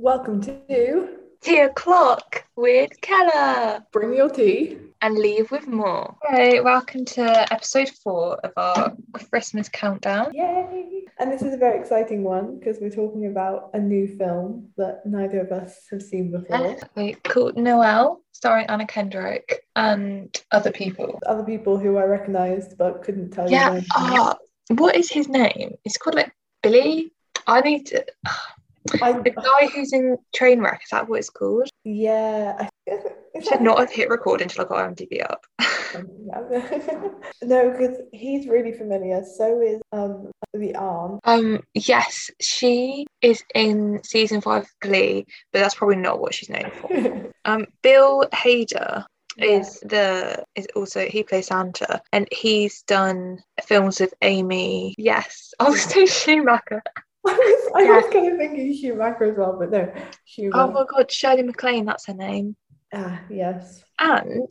Welcome to Tea o'clock with Keller Bring Your Tea. and leave with more. Right, welcome to episode four of our Christmas countdown. Yay! And this is a very exciting one because we're talking about a new film that neither of us have seen before. Wait, called Noelle, starring Anna Kendrick and other people. Other people who I recognised but couldn't tell you. Yeah. their. Ah, what is his name? It's called like Billy. I need to. I, The guy who's in Trainwreck. Is that what it's called? yeah. I, Should not have hit record until I got IMDb up. no, because he's really familiar. So is um the arm. Um, yes, she is in season five of Glee, but that's probably not what she's known for. Um, Bill Hader is the is also he plays Santa, and he's done films with Amy. Yes, saying Schumacher. I was, I Yeah. was kind of thinking Schumacher as well, but no, Schumacher. Oh my God, Shirley MacLaine, that's her name. ah, yes. And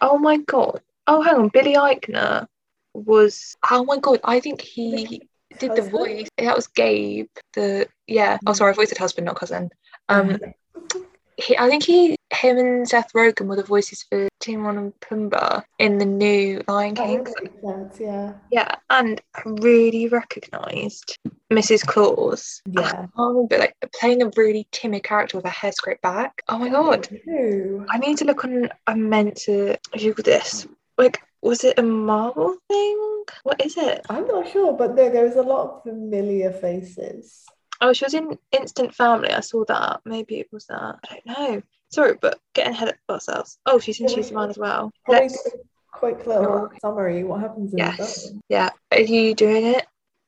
oh my God, oh hang on, Billy Eichner was. Oh my God, I think he did the voice. That was Gabe. The yeah. Oh sorry, I voiced husband, not cousin. Um, he, I think he, him and Seth Rogen were the voices for Timon and Pumbaa in the new Lion King. sense, yeah. Yeah, and I really recognised Mrs. Claus. Yeah. Oh, but like playing a really timid character with her hair scraped back. Oh my god. I need to look on I meant to Google this. Like, was it a Marvel thing? What is it? I'm not sure, but no, there was a lot of familiar faces. Oh, she was in Instant Family. I saw that. Maybe it was that. I don't know. Sorry, but getting ahead of ourselves. Oh, she's in She's the Man as well. Let's, quick little summary. What happens in the yes. film? Yeah. Are you doing it?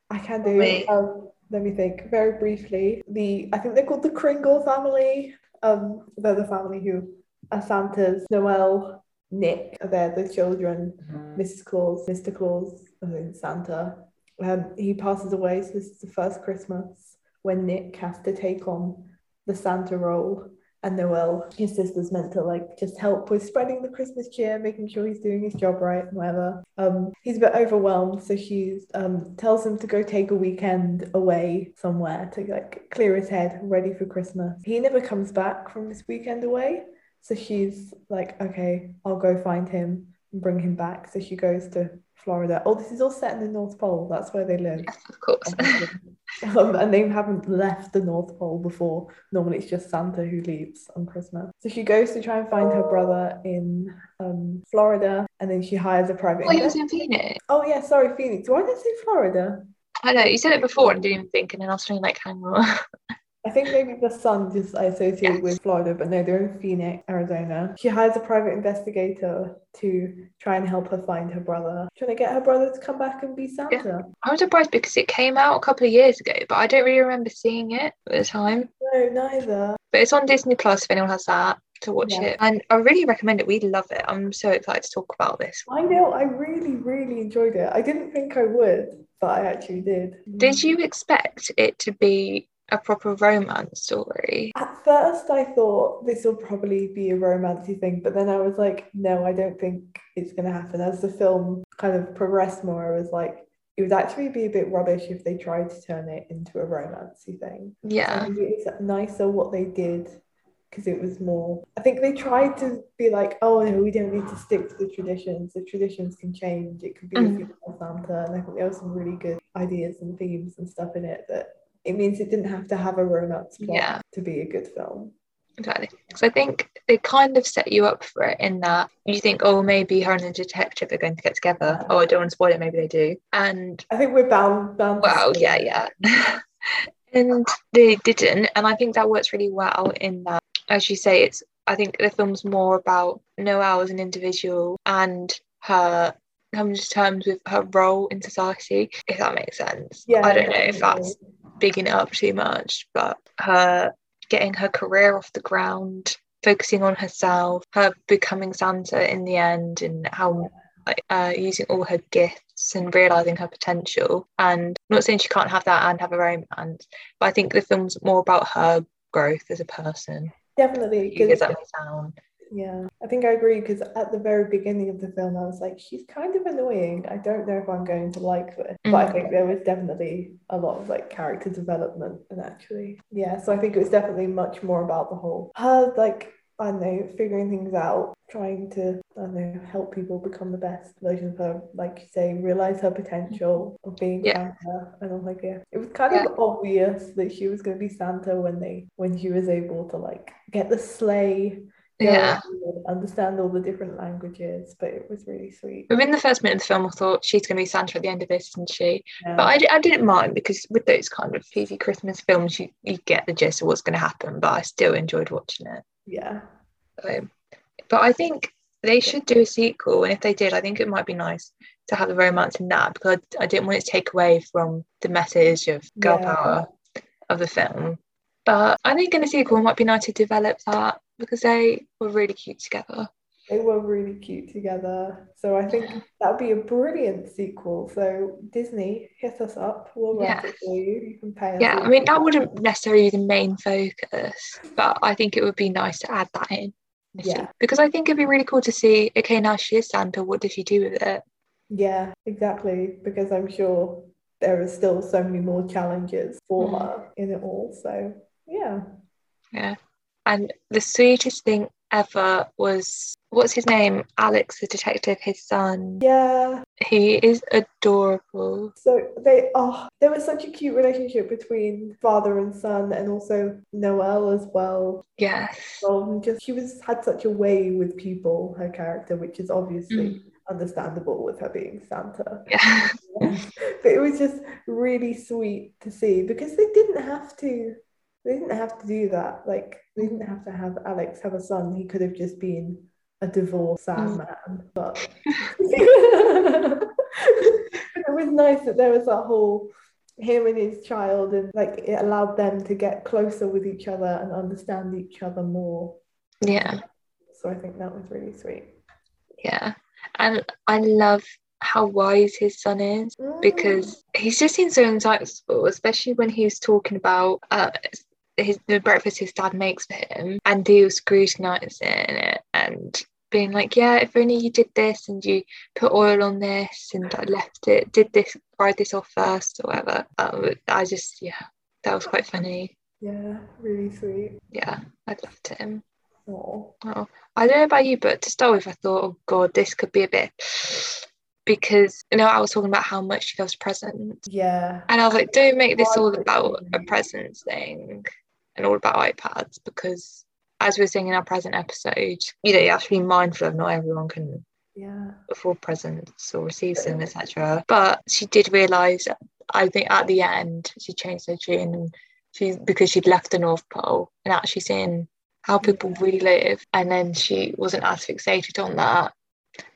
I can do. Me. Um, let me think very briefly. The I think they're called the Kringle family. Um, they're the family who are Santa's Noelle, Nick. They're the children. Mrs. Claus, Mr. Claus, I think Santa. Um, he passes away, so this is the first Christmas when Nick has to take on the Santa role. And Noelle, his sister's meant to like just help with spreading the Christmas cheer, making sure he's doing his job right and whatever. Um, he's a bit overwhelmed, so she um tells him to go take a weekend away somewhere to like clear his head, ready for Christmas. He never comes back from this weekend away, so she's like, okay, I'll go find him and bring him back. So she goes to Florida. Oh, this is all set in the North Pole. That's where they live. Yes, of course. um, and they haven't left the North Pole before. Normally, it's just Santa who leaves on Christmas. So she goes to try and find her brother in um, Florida, and then she hires a private. oh, he was in Phoenix. oh yeah, sorry, Phoenix. Why did I say Florida? I know you said it before and didn't even think, and then I was feeling like, hang on. I think maybe the son just I associated with Florida, but no, they're in Phoenix, Arizona. She hires a private investigator to try and help her find her brother, trying to get her brother to come back and be Santa. I'm surprised because it came out a couple of years ago, but I don't really remember seeing it at the time. No, neither. But it's on Disney Plus if anyone has that to watch Yeah. it. And I really recommend it. We love it. I'm so excited to talk about this. I know, I really, really enjoyed it. I didn't think I would, but I actually did. Did you expect it to be a proper romance story? At first, I thought this will probably be a romancy thing, but then I was like, no, I don't think it's going to happen. As the film kind of progressed more, I was like, it would actually be a bit rubbish if they tried to turn it into a romancy thing. Yeah. think it's nicer what they did because it was more. I think they tried to be like, oh no, we don't need to stick to the traditions. The traditions can change. It could be a Mhm. female Santa, and I think there were some really good ideas and themes and stuff in it that it means it didn't have to have a romance plot Yeah. to be a good film. Exactly. So I think they kind of set you up for it in that you think, oh, maybe her and the detective are going to get together. Oh, I don't want to spoil it. Maybe they do. And I think we're bound bound. Well, yeah, yeah. and they didn't. And I think that works really well in that, as you say, it's I think the film's more about Noelle as an individual and her coming to terms with her role in society, if that makes sense. Yeah, I don't know if that's bigging it up too much, but her getting her career off the ground, focusing on herself, her becoming Santa in the end, and how like uh, using all her gifts and realizing her potential. And I'm not saying she can't have that and have a romance, but I think the film's more about her growth as a person. Definitely, because that? Yeah, I think I agree because at the very beginning of the film, I was like, she's kind of annoying. I don't know if I'm going to like this. But I Mm. think there was definitely a lot of like character development and actually, yeah. So I think it was definitely much more about the whole her like I don't know figuring things out, trying to I don't know help people become the best version of her, like you say, realize her potential of being Yeah. Santa. And I'm like, yeah, it was kind Yeah. of obvious that she was going to be Santa when they when she was able to like get the sleigh Yeah. understand all the different languages, but it was really sweet. Within the first minute of the film, I thought she's going to be Santa at the end of this, isn't she? Yeah. But I, I didn't mind because with those kind of cheesy Christmas films, you, you get the gist of what's going to happen, but I still enjoyed watching it. yeah, So, but I think they should do a sequel, and if they did, I think it might be nice to have the romance in that because I, I didn't want it to take away from the message of girl Yeah. power of the film. But I think in a sequel, it might be nice to develop that because they were really cute together. they were really cute together. So I think that would be a brilliant sequel. So Disney, hit us up. We'll write Yeah. it for you. You can pay us. Yeah. I mean that wouldn't necessarily be the main focus, but I think it would be nice to add that in. Yeah. Because I think it'd be really cool to see, okay, now she is Santa, what does she do with it? Yeah, exactly. Because I'm sure there are still so many more challenges for Mm. her in it all. So yeah. Yeah. And the sweetest thing ever was what's his name? Alex, the detective, his son. Yeah. He is adorable. So they oh there was such a cute relationship between father and son and also Noelle as well. Yes. Well, just she was had such a way with people, her character, which is obviously mm. understandable with her being Santa. Yeah. but it was just really sweet to see because they didn't have to they didn't have to do that. Like they didn't have to have Alex have a son. He could have just been a divorced sad Mm. man. But it was nice that there was that whole him and his child and like it allowed them to get closer with each other and understand each other more. Yeah. So I think that was really sweet. Yeah. And I love how wise his son is because he's just seems so insightful, especially when he's talking about uh, his the breakfast his dad makes for him, and he was scrutinizing it and being like, "Yeah, if only you did this and you put oil on this and I left it, did this, fried this off first or whatever." Um, I just, yeah, that was quite funny. yeah, really sweet. Yeah, I loved him. Oh, Oh, I don't know about you, but to start with, I thought, oh god, this could be a bit because you know I was talking about how much she loves presents, yeah. and I was like, don't make this all about a presents thing and all about iPads because as we were saying in our present episode, you know, you have to be mindful of not everyone can Yeah. afford presents or receive them, etc. But she did realise, I think at the end, she changed her tune and she because she'd left the North Pole and actually seeing how people really live, and then she wasn't as fixated on that.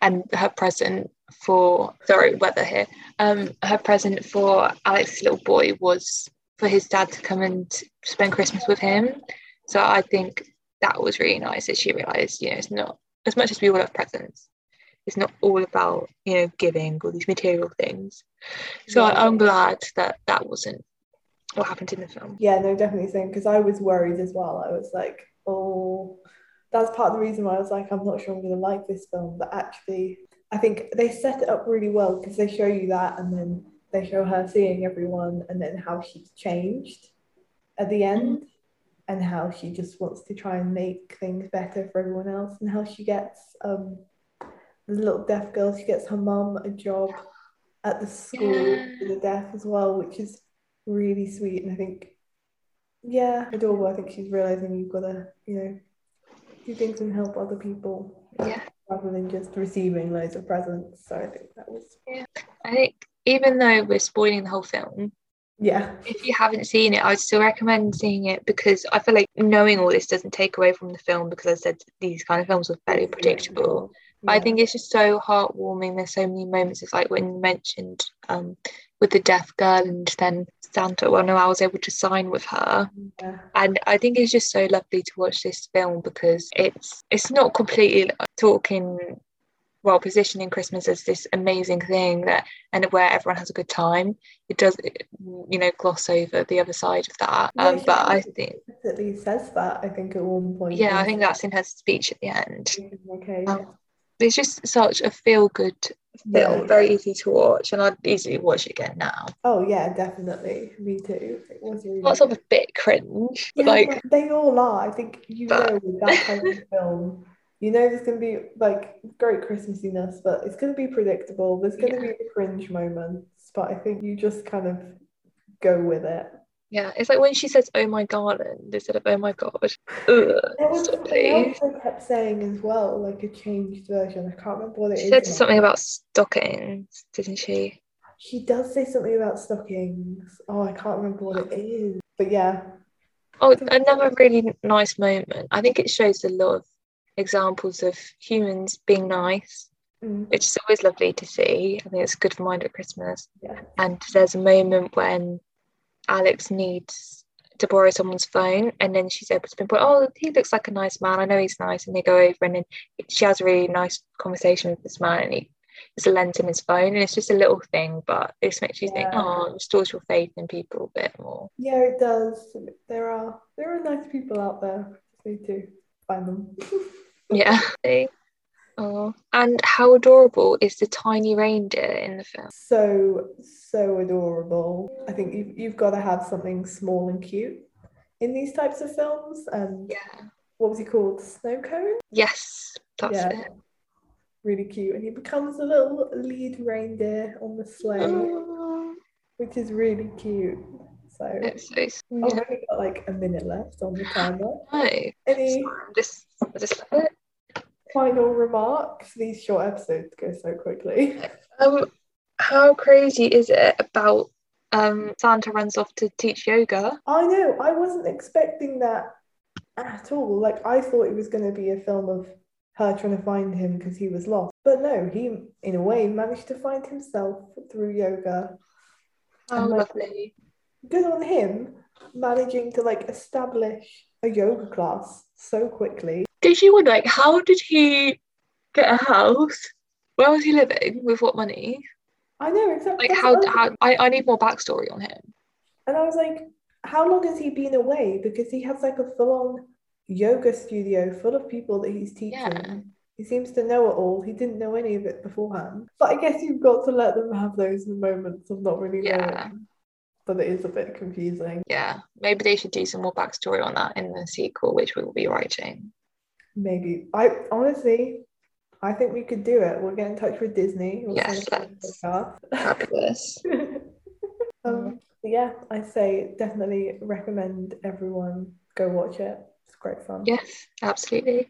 And her present for sorry, weather here. Um, her present for Alex's little boy was for his dad to come and spend Christmas with him. So I think that was really nice that she realised, you know, it's not as much as we all have presents it's not all about you know giving all these material things so Yeah. I, i'm glad that that wasn't what happened in the film Yeah, no, definitely same because I was worried as well. I was like, oh, that's part of the reason why I was like, I'm not sure I'm going to like this film. But actually, I think they set it up really well because they show you that and then they show her seeing everyone and then how she's changed at the end and how she just wants to try and make things better for everyone else and how she gets um the little deaf girl, she gets her mum a job at the school Yeah. for the deaf as well, which is really sweet. And I think, yeah, adorable. I think she's realizing you've got to, you know, do things and help other people yeah rather than just receiving loads of presents. So I think that was, yeah, i think even though we're spoiling the whole film yeah, if you haven't seen it i would still recommend seeing it because i feel like knowing all this doesn't take away from the film because i said these kind of films are fairly predictable But I think it's just so heartwarming. There's so many moments. It's like when you mentioned um, with the deaf girl, and then Santa. Well, no, I was able to sign with her, yeah, and I think it's just so lovely to watch this film because it's it's not completely like, talking well positioning Christmas as this amazing thing that and where everyone has a good time. It does, you know, gloss over the other side of that. Yeah, Um, but I think, explicitly says that, I think, at one point. yeah, I think that's in her speech at the end. Okay. Um, It's just such a feel good Yeah. film, very easy to watch, and I'd easily watch it again now. Oh yeah, definitely. Me too. It was really Lots of a bit cringe, Yeah, like they all are. I think you But- know with that kind of film, you know there's gonna be like great Christmassiness, but it's gonna be predictable. There's gonna Yeah. be the cringe moments, but I think you just kind of go with it. yeah, it's like when she says "Oh my garland" instead of "Oh my god." Ugh, was stop, please. also kept saying as well, like a changed version. I can't remember what it She is said now. something about stockings, didn't she? She does say something about stockings. Oh, I can't remember what it is. But yeah, Oh, another really nice moment. I think it shows a lot of examples of humans being nice, mm, which is always lovely to see. I think it's a good reminder at Christmas. yeah, And there's a moment when Alex needs to borrow someone's phone, and then she's able to pinpoint, oh, he looks like a nice man. I know he's nice. And they go over, and then she has a really nice conversation with this man, and he just lends him his phone. And it's just a little thing, but it just makes you think, oh, it restores your faith in people a bit more. yeah, it does. There are there are nice people out there. Need to find them. Yeah. Oh, and how adorable is the tiny reindeer in the film? So, so adorable. I think you've, you've got to have something small and cute in these types of films. And Yeah. what was he called? Snow cone? Yes, that's Yeah. it. Really cute. And he becomes a little lead reindeer on the sleigh, Oh, which is really cute. So, it's so I've only got like a minute left on the timer. No, Any sorry, I'm just, I just it. Final remarks? These short episodes go so quickly. Um, how crazy is it about um Santa runs off to teach yoga? I know, I wasn't expecting that at all. Like, I thought it was going to be a film of her trying to find him because he was lost. But no, he, in a way, managed to find himself through yoga. How And, like, lovely. Good on him managing to like establish a yoga class so quickly. Did you wonder like how did he get a house? Where was he living? With what money? I know exactly. Like how I how I, I need more backstory on him. And I was like, how long has he been away? Because he has like a full-on yoga studio full of people that he's teaching. Yeah. He seems to know it all. He didn't know any of it beforehand. But I guess you've got to let them have those moments of not really Yeah. knowing. But it is a bit confusing. Yeah. Maybe they should do some more backstory on that in the sequel, which we will be writing. Maybe. I honestly, I think we could do it. We'll get in touch with Disney. We'll Yes, send them let's. Fabulous. um, yeah, I say definitely recommend everyone go watch it. It's great fun. Yes, absolutely.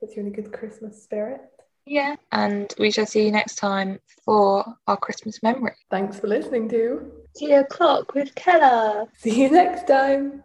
It's really good Christmas spirit. Yeah. And we shall see you next time for our Christmas memory. Thanks for listening to. Tea o'clock with Keller. See you next time.